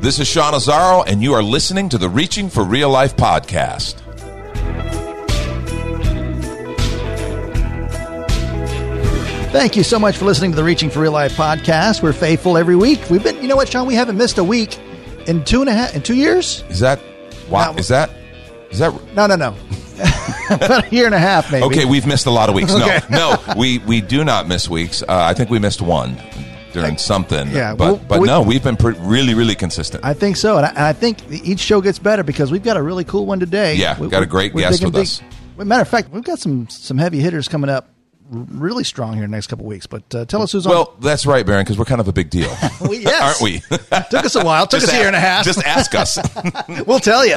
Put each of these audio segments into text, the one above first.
This is Sean Azzaro, and you are listening to the Reaching for Real Life podcast. Thank you so much for listening to the Reaching for Real Life podcast. We're faithful every week. We've been, you know what, Sean? We haven't missed a week in two and a half, in two years. Is that wow? Is that is that No, no, no. About a year and a half, maybe. okay? We've missed a lot of weeks. Okay. No, no, we we do not miss weeks. Uh, I think we missed one during something. yeah, but well, but we- no, we've been pre- really really consistent. I think so, and I, and I think each show gets better because we've got a really cool one today. Yeah, We- got a great guest with us. Matter of fact, we've got some some heavy hitters coming up, really strong here in the next couple weeks. But uh, tell us who's on well, that's right, Baron, because we're kind of a big deal. We, yes, aren't we? Took us a while. Took us a year and a half. Just ask us. we'll tell you.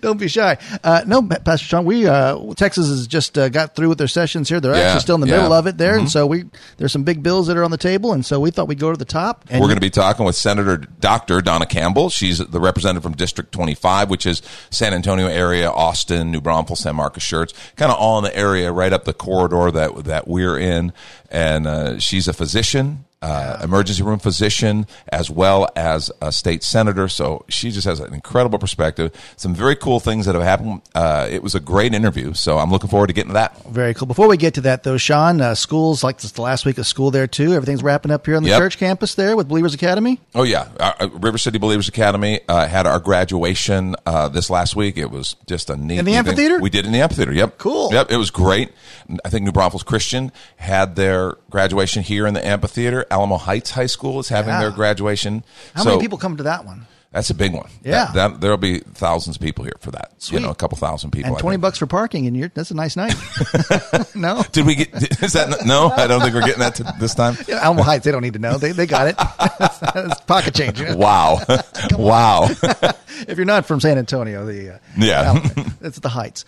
Don't be shy. Uh, no, Pastor Sean, we uh, Texas has just uh, got through with their sessions here. They're Yeah, actually still in the yeah. Mm-hmm. middle of it there, and so we there's some big bills that are on the table, and so we thought we'd go to the top. And We're going to be talking with Senator Dr. Donna Campbell. She's the representative from District 25, which is San Antonio area, Austin, New Braunfels, San Marcos, Schertz, kind of all in the area right up the corridor that that we're in. And uh, she's a physician. Uh, emergency room physician as well as a state senator. So she just has an incredible perspective. Some very cool things that have happened. Uh, it was a great interview. So I'm looking forward to getting to that. Very cool. Before we get to that, though, Sean, uh, schools like this the last week of school there too. Everything's wrapping up here on the Yep. church campus there with Believers Academy. Oh yeah, uh, uh, River City Believers Academy uh, had our graduation uh, this last week. It was just a neat In the amphitheater? thing. We did in the amphitheater. Yep, Cool. Yep, it was great. I think New Braunfels Christian had their graduation here in the amphitheater. Alamo Heights High School is having Yeah. their graduation. How So many people come to that one? That's a big one. Yeah. That, that- there'll be thousands of people here for that. Sweet. You know, a couple thousand people. And twenty bucks for parking, and you're that's a nice night. no, Did we get? Is that no? I don't think we're getting that to, this time. Yeah, Alamo Heights, they don't need to know. They they got it. pocket change. you know? Wow, wow. If you're not from San Antonio, the uh, Yeah. It's the Heights.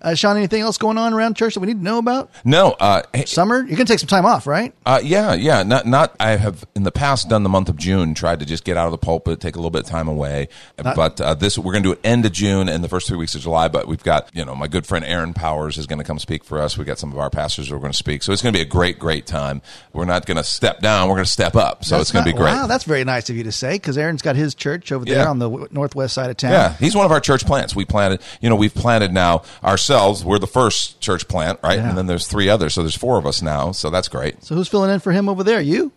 Uh, Sean, anything else going on around church that we need to know about? No, uh, hey, Summer, you're gonna take some time off, right? Uh, yeah, yeah. Not, not. I have in the past done the month of June, tried to just get out of the pulpit, take a little bit of time away. but uh, this we're going to do it end of June and the first three weeks of July. But we've got you know my good friend Aaron Powers is going to come speak for us. We got some of our pastors who are going to speak, so it's going to be a great, great time. We're not going to step down; we're going to step up. So That's it's going to be great. Wow, that's very nice of you to say because Aaron's got his church over there Yeah. on the w- northwest side of town. Yeah, he's one of our church plants. We planted, you know, we've planted now ourselves. We're the first church plant, right? Yeah. And then there's three others, so there's four of us now. So that's great. So who's filling in for him over there? You?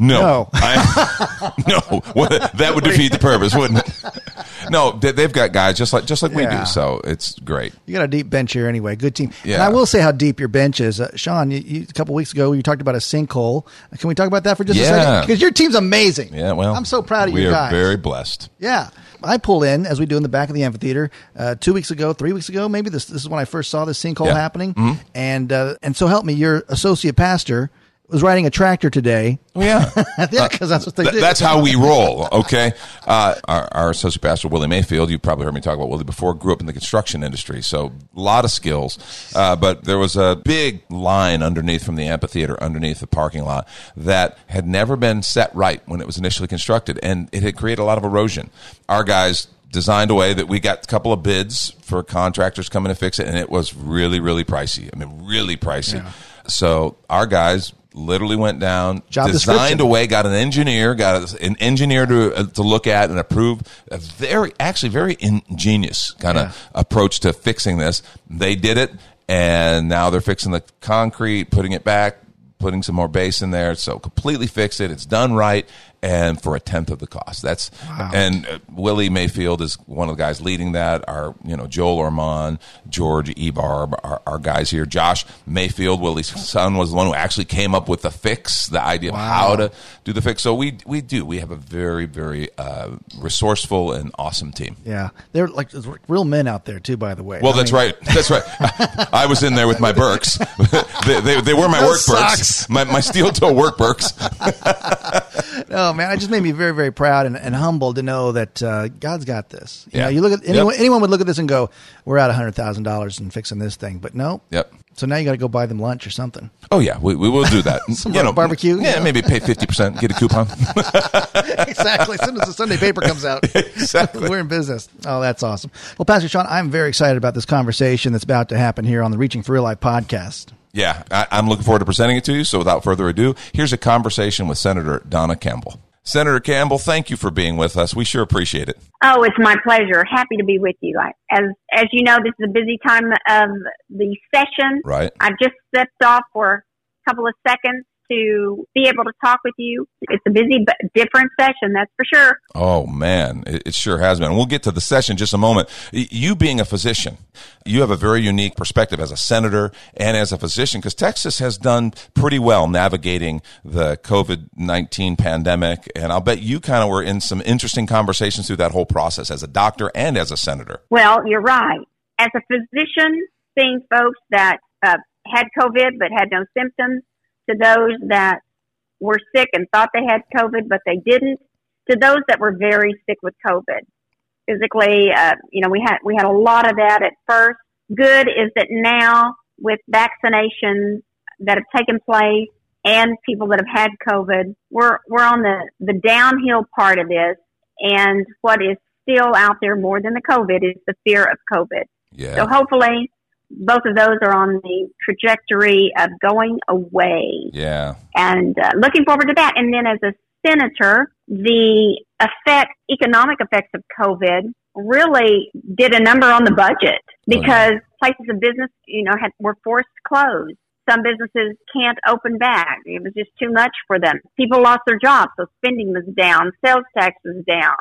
No, No. I, no, What- that would defeat the purpose, wouldn't it? No, they- they've got guys just like just like we do, so it's great. You got a deep bench here anyway. Good team. And I will say how deep your bench is. Uh, Sean, you, you, a couple weeks ago, you talked about a sinkhole. Can we talk about that for just a second? Because your team's amazing. Yeah, well, I'm so proud of you guys. we are very blessed. Yeah. I pull in, as we do in the back of the amphitheater, uh, two weeks ago, three weeks ago, maybe this, this is when I first saw this sinkhole Yeah. happening. And, uh, and so help me, your associate pastor was riding a tractor today. Oh, yeah, yeah, because that's what they Th- do. that's how we roll. Okay, uh, our, our associate pastor Willie Mayfield. You've probably heard me talk about Willie before. Grew up in the construction industry, so a lot of skills. Uh, but there was a big line underneath from the amphitheater, underneath the parking lot, that had never been set right when it was initially constructed, and it had created a lot of erosion. Our guys designed a way that we got a couple of bids for contractors coming to fix it, and it was really, really pricey. I mean, really pricey. So our guys literally went down, Job designed description. a way, got an engineer, got an engineer to uh, to look at and approve. A very, actually, very ingenious kind of Yeah. approach to fixing this. They did it, and now they're fixing the concrete, putting it back, putting some more base in there. So completely fixed it. It's done right, and for a tenth of the cost. That's and uh, Willie Mayfield is one of the guys leading that. Our you know Joel Ormond, George Ebarb, our, our guys here. Josh Mayfield, Willie's son, was the one who actually came up with the fix, the idea of how to do the fix. So we we do. We have a very very uh, resourceful and awesome team. Yeah, they're like real men out there too. By the way. Well, I that's mean, right. That's right. I was in there with my Birks. they, they, they were my Those work socks. Birks, my, my steel toe work Birks. Oh man, it just made me very, very proud and, and humbled to know that uh, God's got this. You Yeah. know, you look at anyone, Yep. anyone would look at this and go, "We're out hundred thousand dollars and fixing this thing," but no. Yep. So now you got to go buy them lunch or something. Oh yeah, we, we will do that. Some barbecue, you Yeah, know. maybe pay fifty percent, get a coupon. exactly. As soon as the Sunday paper comes out, Exactly. we're in business. Oh, that's awesome. Well, Pastor Sean, I'm very excited about this conversation that's about to happen here on the Reaching for Real Life podcast. Yeah, I, I'm looking forward to presenting it to you. So without further ado, here's a conversation with Senator Donna Campbell. Senator Campbell, thank you for being with us. We sure appreciate it. Oh, it's my pleasure. Happy to be with you. I, as as you know, this is a busy time of the session. Right. I've just stepped off for a couple of seconds to be able to talk with you. It's a busy but different session, that's for sure. Oh man, it, sure has been. We'll get to the session in just a moment. You being a physician, you have a very unique perspective as a senator and as a physician because Texas has done pretty well navigating the COVID nineteen pandemic, and I'll bet you kind of were in some interesting conversations through that whole process as a doctor and as a senator. Well, you're right. As a physician, seeing folks that uh, had COVID but had no symptoms, to those that were sick and thought they had COVID but they didn't, to those that were very sick with COVID. Physically, uh, you know, we had we had a lot of that at first. Good is that now with vaccinations that have taken place and people that have had COVID, we're we're on the the downhill part of this. And what is still out there more than the COVID is the fear of COVID. Yeah. So hopefully, both of those are on the trajectory of going away Yeah. and uh, looking forward to that. And then as a senator, the effect, economic effects of COVID really did a number on the budget because places of business, you know, had, were forced to close. Some businesses can't open back. It was just too much for them. People lost their jobs, so spending was down, sales tax was down,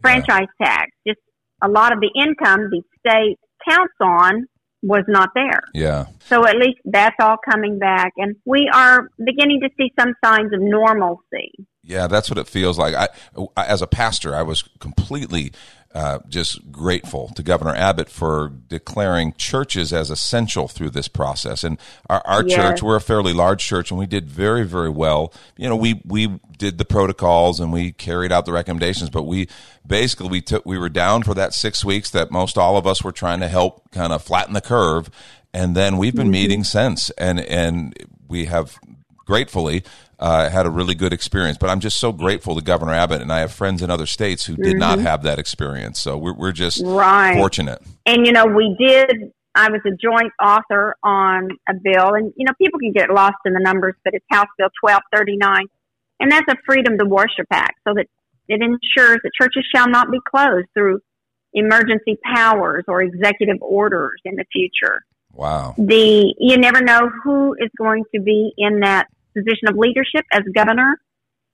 franchise tax, just a lot of the income the state counts on was not there. Yeah. So at least that's all coming back, and we are beginning to see some signs of normalcy. Yeah, that's what it feels like. I, as a pastor, I was completely uh, just grateful to Governor Abbott for declaring churches as essential through this process. And our, our Yes. church, we're a fairly large church, and we did very, very well. You know, we we did the protocols and we carried out the recommendations, but we basically we took we were down for that six weeks that most all of us were trying to help kind of flatten the curve, and then we've been meeting since, and and we have gratefully uh, had a really good experience. But I'm just so grateful to Governor Abbott, and I have friends in other states who did not have that experience. So we're, we're just Right. fortunate. And you know, we did. I was a joint author on a bill, and you know, people can get lost in the numbers, but it's House Bill 1239, and that's a Freedom to Worship Act, so that it ensures that churches shall not be closed through emergency powers or executive orders in the future. Wow. the you never know who is going to be in that position of leadership as governor.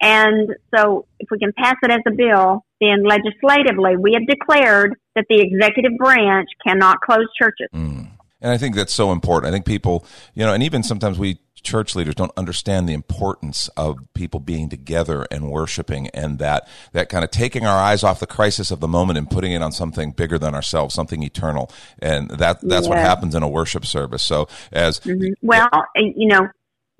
And so if we can pass it as a bill, then legislatively we have declared that the executive branch cannot close churches. Mm. And I think that's so important. I think people, you know, and even sometimes we church leaders don't understand the importance of people being together and worshiping and that that kind of taking our eyes off the crisis of the moment and putting it on something bigger than ourselves, something eternal. And that that's what happens in a worship service. So as mm-hmm. Well, you know,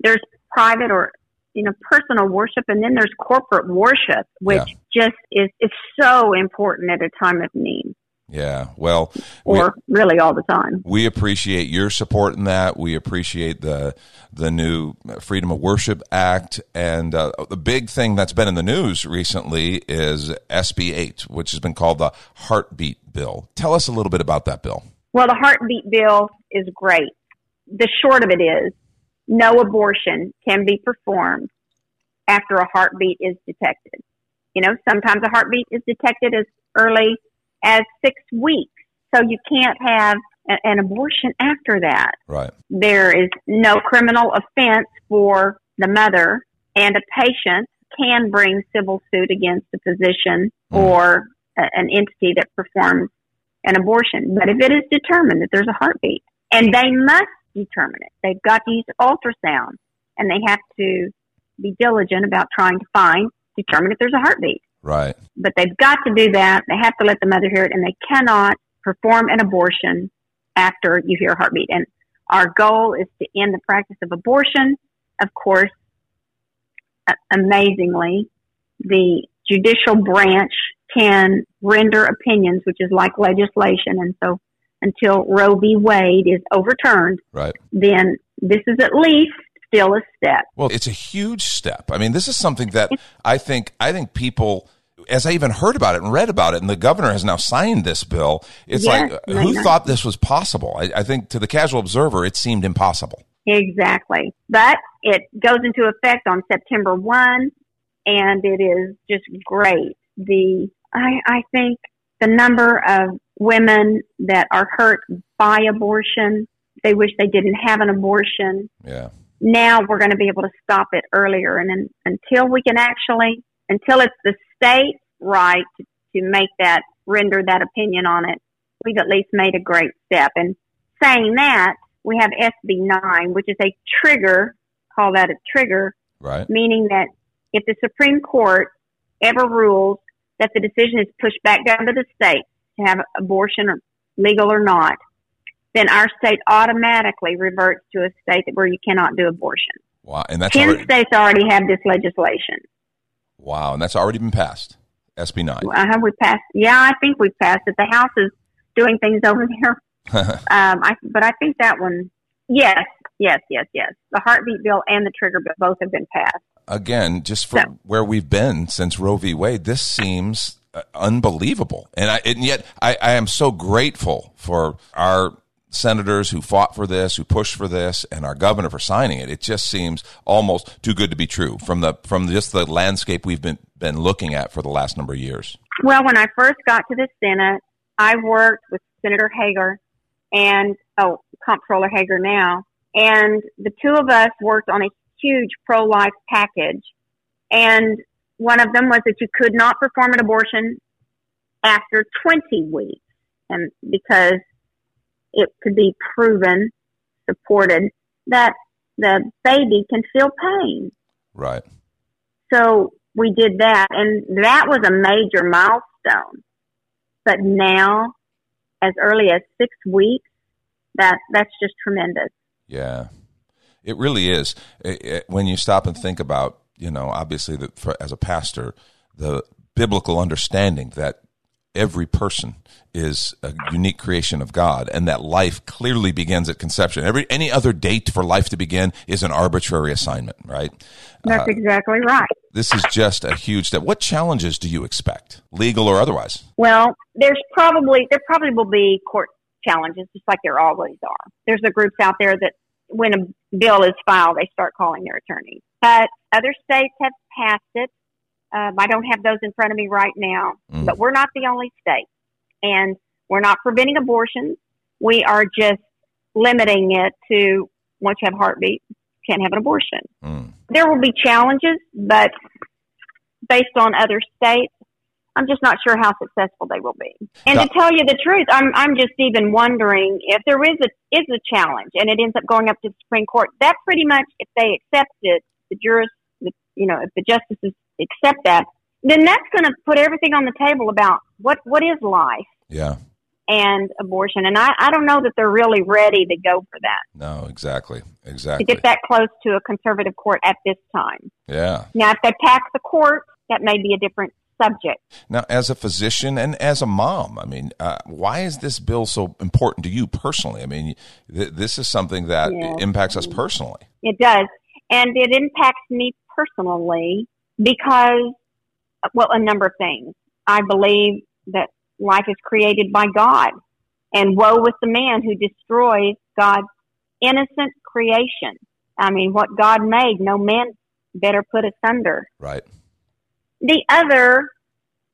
there's private or you know personal worship, and then there's corporate worship, which just is is so important at a time of need, yeah, well, we- or really all the time. we appreciate your support in that. We appreciate the the new Freedom of Worship Act, and uh, the big thing that's been in the news recently is SB eight, which has been called the Heartbeat Bill. Tell us a little bit about that bill. Well, the heartbeat bill is great. The short of it is no abortion can be performed after a heartbeat is detected. You know, sometimes a heartbeat is detected as early as six weeks. So you can't have a- an abortion after that. Right. There is no criminal offense for the mother and a patient can bring civil suit against a physician hmm. or a, an entity that performs an abortion. But if it is determined that there's a heartbeat, and they must determine it, they've got to use ultrasound, and they have to be diligent about trying to find, determine if there's a heartbeat. Right. But they've got to do that. They have to let the mother hear it, and they cannot perform an abortion after you hear a heartbeat. And our goal is to end the practice of abortion. Of course, amazingly, the judicial branch can render opinions, which is like legislation. And so until Roe v. Wade is overturned, right. then this is at least still a step. Well, it's a huge step. I mean, this is something that I think I think people as I even heard about it and read about it, and the governor has now signed this bill, it's Yes, like, who thought this was possible? I, I think to the casual observer, it seemed impossible. Exactly. But it goes into effect on September 1 and it is just great. The, I, I think the number of women that are hurt by abortion, they wish they didn't have an abortion. Yeah. Now we're going to be able to stop it earlier. And then, until we can actually, until it's the state right to, to make that, render that opinion on it, we've at least made a great step. And saying that, we have SB 9, which is a trigger, call that a trigger, Right. meaning that if the Supreme Court ever rules that the decision is pushed back down to the state to have abortion or legal or not, then our state automatically reverts to a state where you cannot do abortion. Wow. And that's Ten already, states already have this legislation. wow. And that's already been passed. SB 9. Uh, have we passed? Yeah, I think we've passed it. The House is doing things over there. um, I, but I think that one, yes, yes, yes, yes. The heartbeat bill and the trigger bill both have been passed. Again, just for So- where we've been since Roe v. Wade, this seems Uh, unbelievable. And, I, and yet, I, I am so grateful for our senators who fought for this, who pushed for this, and our governor for signing it. It just seems almost too good to be true from the from just the landscape we've been been looking at for the last number of years. Well, when I first got to the Senate, I worked with Senator Hegar and, oh, Comptroller Hegar now, and the two of us worked on a huge pro-life package. And one of them was that you could not perform an abortion after 20 weeks. And because it could be proven, supported, that the baby can feel pain. Right. So we did that, and that was a major milestone. But now, as early as six weeks, that that's just tremendous. Yeah, it really is. It- it- when you stop and think about, you know, obviously, that for, as a pastor, the biblical understanding that every person is a unique creation of God, and that life clearly begins at conception. Every any other date for life to begin is an arbitrary assignment, right? That's uh, exactly right. This is just a huge step. What challenges do you expect, legal or otherwise? Well, there's probably there probably will be court challenges, just like there always are. There's the groups out there that when a bill is filed, they start calling their attorneys. But other states have passed it. Um, I don't have those in front of me right now, Mm. but we're not the only state, and we're not preventing abortions. We are just limiting it to once you have a heartbeat, can't have an abortion. Mm. There will be challenges, but based on other states, I'm just not sure how successful they will be. And to tell you the truth, I'm I'm just even wondering if there is a is a challenge and it ends up going up to the Supreme Court. That pretty much, if they accept it, the jurist, the, you know, if the justices accept that, then that's going to put everything on the table about what what is life Yeah. and abortion. And I I don't know that they're really ready to go for that No. Exactly. Exactly. To get that close to a conservative court at this time. Yeah. Now, if they pack the court, that may be a different subject. Now, as a physician and as a mom, I mean, uh, why is this bill so important to you personally? I mean, th- this is something that impacts us personally. It does. And it impacts me personally because, well, a number of things. I believe that life is created by God. And woe with the man who destroys God's innocent creation. I mean, what God made, no man better put asunder. Right. The other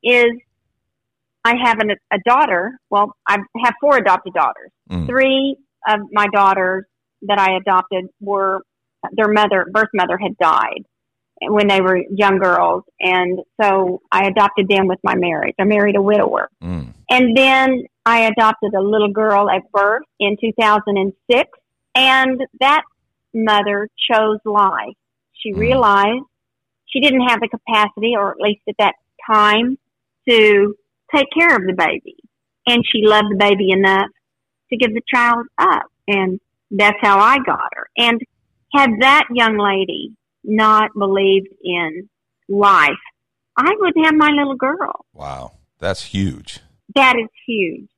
is I have an, a daughter. Well, I have four adopted daughters. Mm. Three of my daughters that I adopted were their mother, birth mother had died. When they were young girls. And so I adopted them with my marriage. I married a widower. Mm. And then I adopted a little girl at birth in 2006. And that mother chose life. She Mm. realized she didn't have the capacity, or at least at that time, to take care of the baby. And she loved the baby enough to give the child up. And that's how I got her. And had that young lady not believed in life, I wouldn't have my little girl. Wow, that's huge. That is huge.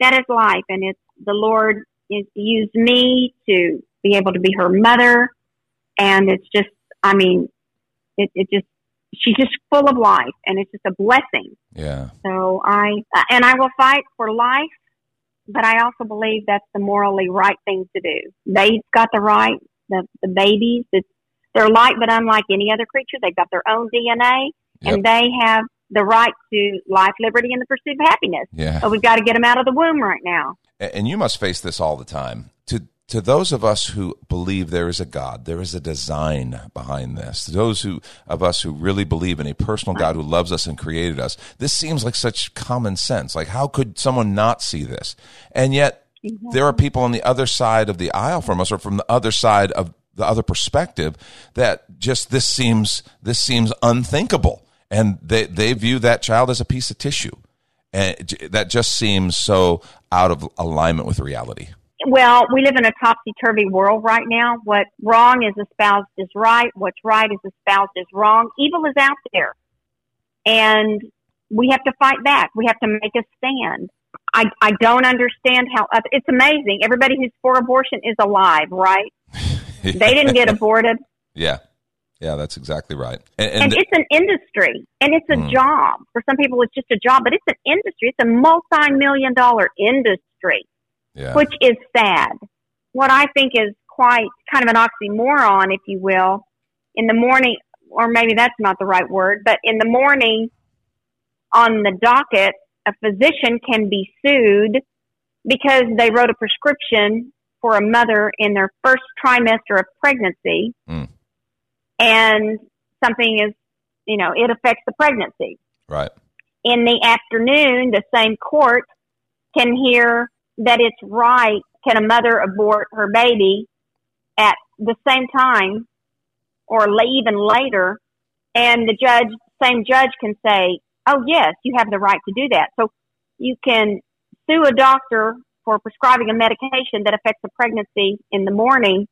That is life. And it's the Lord is used me to be able to be her mother. And it's just, I mean, it, it just, she's just full of life and it's just a blessing. Yeah, So I, and I will fight for life, but I also believe that's the morally right thing to do. They've got the right, the, the babies, it's, they're like but unlike any other creature. They've got their own DNA Yep. and they have the right to life, liberty, and the pursuit of happiness. yeah. But we've got to get them out of the womb right now. And you must face this all the time. To to those of us who believe there is a God, there is a design behind this. To those who of us who really believe in a personal God who loves us and created us, this seems like such common sense. Like how could someone not see this? And yet mm-hmm. there are people on the other side of the aisle from us or from the other side of the other perspective that just this seems this seems unthinkable. And they, they view that child as a piece of tissue. And that just seems so out of alignment with reality. Well, we live in a topsy turvy world right now. what wrong is espoused is right. What's right is espoused is wrong. Evil is out there. And we have to fight back. We have to make a stand. I, I don't understand how it's amazing. Everybody who's for abortion is alive, right? They didn't get aborted. Yeah. Yeah, that's exactly right. And, and, And it's an industry and it's a Mm. job. For some people, it's just a job, but it's an industry. It's a multi million dollar industry. yeah. which is sad. What I think is quite kind of an oxymoron, if you will, in the morning, or maybe that's not the right word, but in the morning on the docket, a physician can be sued because they wrote a prescription for a mother in their first trimester of pregnancy Mm. and something is, you know, it affects the pregnancy right. in the afternoon, the same court can hear that it's right. Can a mother abort her baby at the same time or even later? And the judge, same judge can say, oh, yes, you have the right to do that. So you can sue a doctor for prescribing a medication that affects a pregnancy in the morning.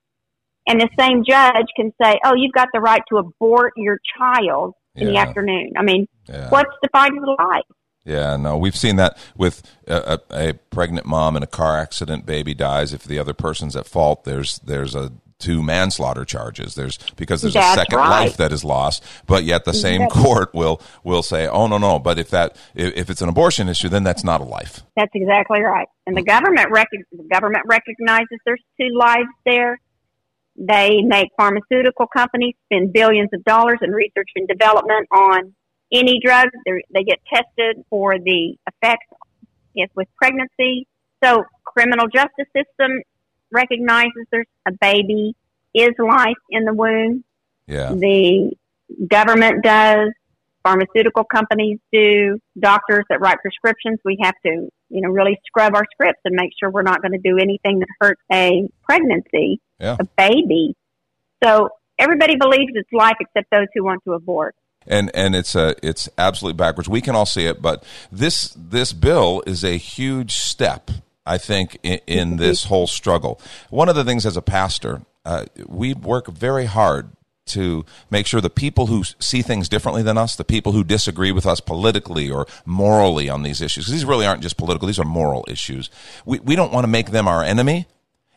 And the same judge can say, oh, you've got the right to abort your child in the afternoon. I mean, Yeah. what's defined as life? Yeah, no, we've seen that with a, a, a pregnant mom in a car accident, baby dies. If the other person's at fault, there's there's a two manslaughter charges. There's because there's a second right. life that is lost, but yet the same Exactly. court will will say, "Oh no, no." But if that if, if it's an abortion issue, then that's not a life. That's exactly right. And the government rec- the government recognizes there's two lives there. They make pharmaceutical companies spend billions of dollars in research and development on any drug. They're, they get tested for the effects if with pregnancy. So criminal justice system recognizes there's a baby is life in the womb. Yeah, The government does, pharmaceutical companies do, doctors that write prescriptions. We have to, you know, really scrub our scripts and make sure we're not going to do anything that hurts a pregnancy, Yeah. a baby. So everybody believes it's life except those who want to abort. and and it's a it's absolutely backwards. We can all see it, but this this bill is a huge step, I think, in, in this whole struggle. One of the things as a pastor, uh, we work very hard to make sure the people who see things differently than us, the people who disagree with us politically or morally on these issues, these really aren't just political; these are moral issues. We we don't want to make them our enemy,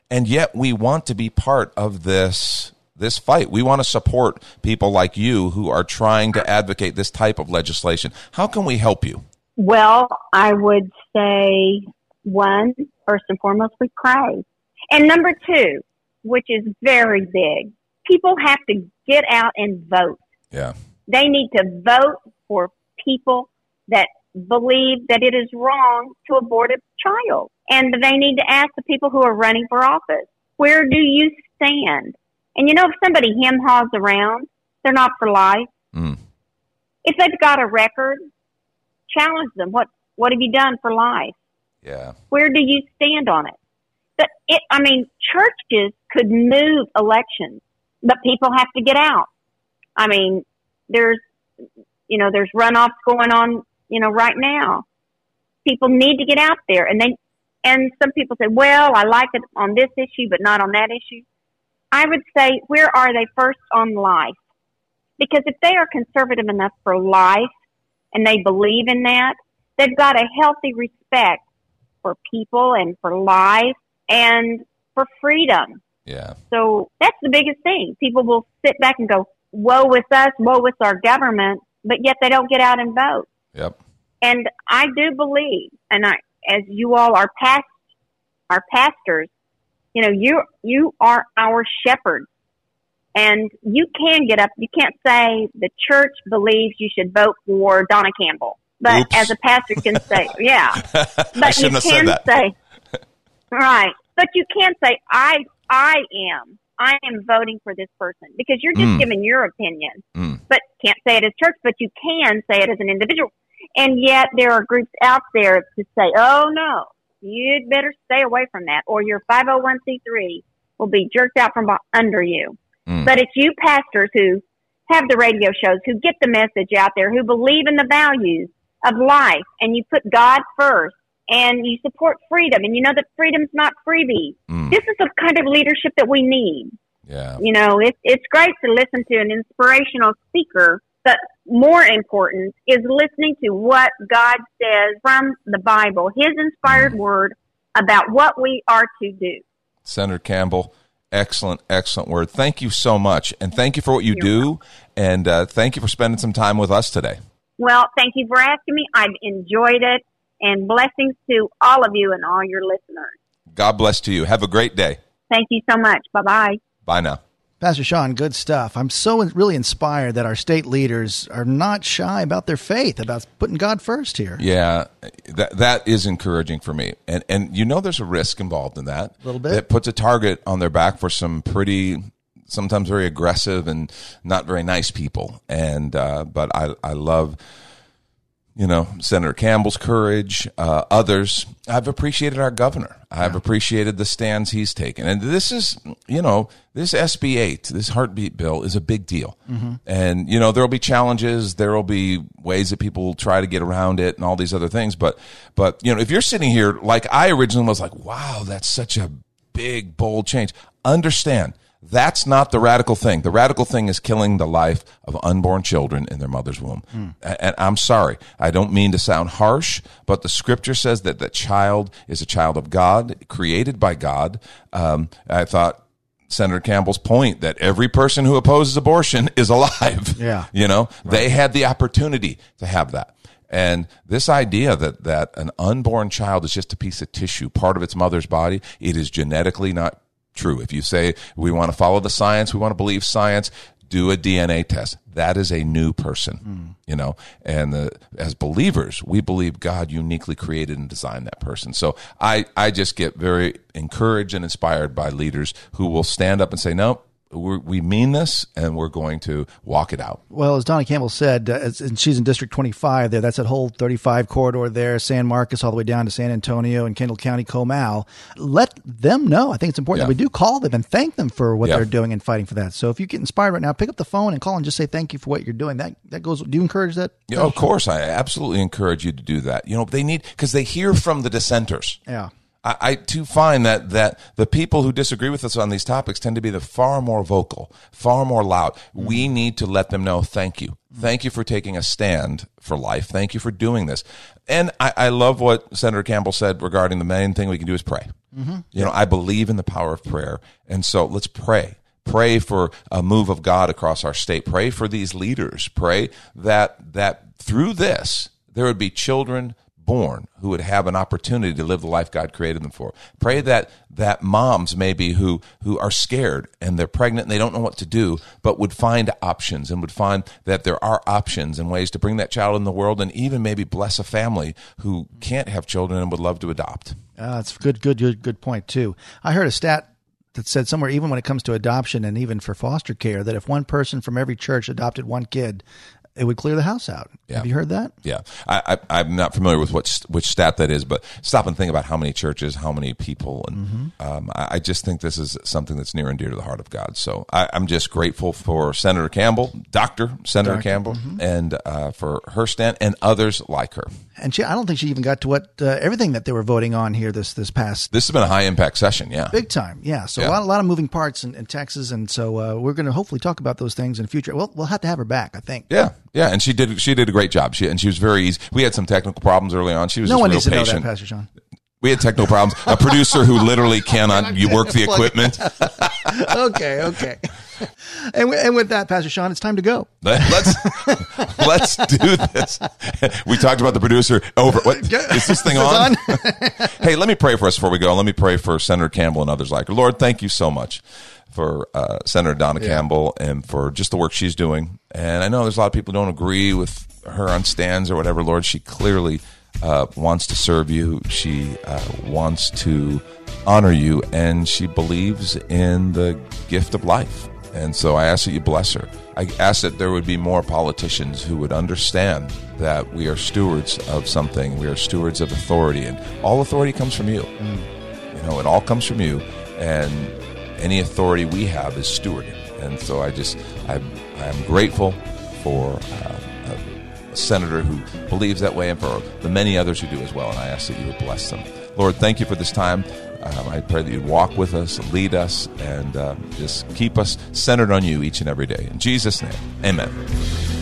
and yet we want to be part of this this fight. We want to support people like you who are trying to advocate this type of legislation. How can we help you? Well, I would say one, first and foremost, we pray. And number two, which is very big, people have to get out and vote. Yeah. They need to vote for people that believe that it is wrong to abort a child. And they need to ask the people who are running for office, where do you stand? And you know, if somebody hem haws around They're not for life. Mm. If they've got a record, challenge them. What what have you done for life? Yeah. Where do you stand on it? But it, I mean, churches could move elections, but people have to get out. I mean, there's, you know, there's runoffs going on, you know, right now. People need to get out there and they, and some people say, well, I like it on this issue, but not on that issue. I would say, where are they first on life? Because if they are conservative enough for life and they believe in that, they've got a healthy respect for people and for life and for freedom. Yeah. So that's the biggest thing. People will sit back and go, woe with us, woe with our government, but yet they don't get out and vote. Yep. And I do believe, and I, as you all are past, are pastors, you know, you, you are our shepherds. And you can get up, you can't say the church believes you should vote for Donna Campbell. But Oops. as a pastor can say, yeah. But I you shouldn't have said can that. say, right. But you can say, I, I am, I am voting for this person because you're just Mm. giving your opinion. Mm. But can't say it as church, but you can say it as an individual. And yet there are groups out there to say, oh no, you'd better stay away from that or your 501c3 will be jerked out from under you. Mm. But it's you pastors who have the radio shows, who get the message out there, who believe in the values of life, and you put God first, and you support freedom, and you know that freedom's not freebie. Mm. This is the kind of leadership that we need. Yeah. You know, it's it's great to listen to an inspirational speaker, but more important is listening to what God says from the Bible, His inspired word about what we are to do. Senator Campbell, excellent, excellent word. Thank you so much. And thank you for what you do. And uh, thank you for spending some time with us today. Well, thank you for asking me. I've enjoyed it, and blessings to all of you and all your listeners. God bless to you. Have a great day. Thank you so much. Bye bye. Bye now. Pastor Sean, good stuff. I'm so really inspired that our state leaders are not shy about their faith, about putting God first here. Yeah, that that is encouraging for me. And and you know there's a risk involved in that. A little bit. That puts a target on their back for some pretty sometimes very aggressive and not very nice people. And uh, but I I love you know Senator Campbell's courage. Uh, others, I've appreciated our governor. I've appreciated the stands he's taken. And this is you know this SB eight, this heartbeat bill is a big deal. And you know there will be challenges. There will be ways that people will try to get around it and all these other things. But but you know if you're sitting here like I originally was like, wow, that's such a big bold change. Understand that's not the radical thing. The radical thing is killing the life of unborn children in their mother's womb. A- And I'm sorry, I don't mean to sound harsh, but the scripture says that the child is a child of God, created by God. Um, I thought Senator Campbell's point that every person who opposes abortion is alive. Yeah. You know, they had the opportunity to have that. And this idea that, that an unborn child is just a piece of tissue, part of its mother's body, it is genetically not true. If you say we want to follow the science, we want to believe science, do a DNA test. That is a new person, hmm. you know. And the, as believers, we believe God uniquely created and designed that person. So I, I just get very encouraged and inspired by leaders who will stand up and say, "No, we're, we mean this, and we're going to walk it out." Well, as Donna Campbell said, uh, and she's in District 25 there. That's that whole 35 corridor there, San Marcos all the way down to San Antonio and Kendall County, Comal. Let them know. I think it's important Yeah. that we do call them and thank them for what Yeah. they're doing and fighting for that. So if you get inspired right now, pick up the phone and call and just say thank you for what you're doing. That that goes. Do you encourage that? Yeah, of course, I absolutely encourage you to do that. You know, they need because they hear from the dissenters. Yeah. I, I too find that that the people who disagree with us on these topics tend to be the far more vocal, far more loud. Mm-hmm. We need to let them know, thank you, mm-hmm. thank you for taking a stand for life, thank you for doing this. And I, I love what Senator Campbell said regarding the main thing we can do is pray. Mm-hmm. You know, I believe in the power of prayer, and so let's pray. Pray for a move of God across our state. Pray for these leaders. Pray that that through this there would be children born who would have an opportunity to live the life God created them for. Pray that that moms maybe who who are scared and they're pregnant and they don't know what to do, but would find options and would find that there are options and ways to bring that child in the world and even maybe bless a family who can't have children and would love to adopt. Uh, that's good, good, good, good point too. I heard a stat that said somewhere, even when it comes to adoption and even for foster care, that if one person from every church adopted one kid, it would clear the house out. Yeah. Have you heard that? Yeah, I, I, I'm not familiar with what which stat that is, but stop and think about how many churches, how many people, and Mm-hmm. um, I, I just think this is something that's near and dear to the heart of God. So I, I'm just grateful for Senator Campbell, Doctor Senator Doctor, Campbell, mm-hmm. and uh, for her stand and others like her. And she, I don't think she even got to what uh, everything that they were voting on here this this past This has been a high impact session. Yeah, big time. Yeah, so Yeah. a lot a lot of moving parts in, in Texas, and so uh, we're going to hopefully talk about those things in the future. Well, we'll have to have her back, I think. yeah, yeah, and she did she did a great job. She and she was very easy. We had some technical problems early on. She was No just one real needs to know patient. that, Pastor Sean. We had technical problems. A producer who literally cannot you work the equipment. okay, okay. and, and with that, Pastor Sean, it's time to go. Let's let's do this. We talked about the producer over. What is this thing on? hey, let me pray for us before we go. Let me pray for Senator Campbell and others like her. Lord, thank you so much for uh, Senator Donna Campbell and for just the work she's doing. And I know there's a lot of people who don't agree with her on stands or whatever. Lord, she clearly uh, wants to serve you. She uh, wants to honor you, and she believes in the gift of life. And so I ask that you bless her. I ask that there would be more politicians who would understand that we are stewards of something. We are stewards of authority, and all authority comes from you. You know, it all comes from you, and any authority we have is stewarded. And so I just, I'm, I'm grateful for uh, a, a senator who believes that way, and for the many others who do as well. And I ask that you would bless them. Lord, thank you for this time. Um, I pray that you'd walk with us, lead us, and uh, just keep us centered on you each and every day. In Jesus' name, amen.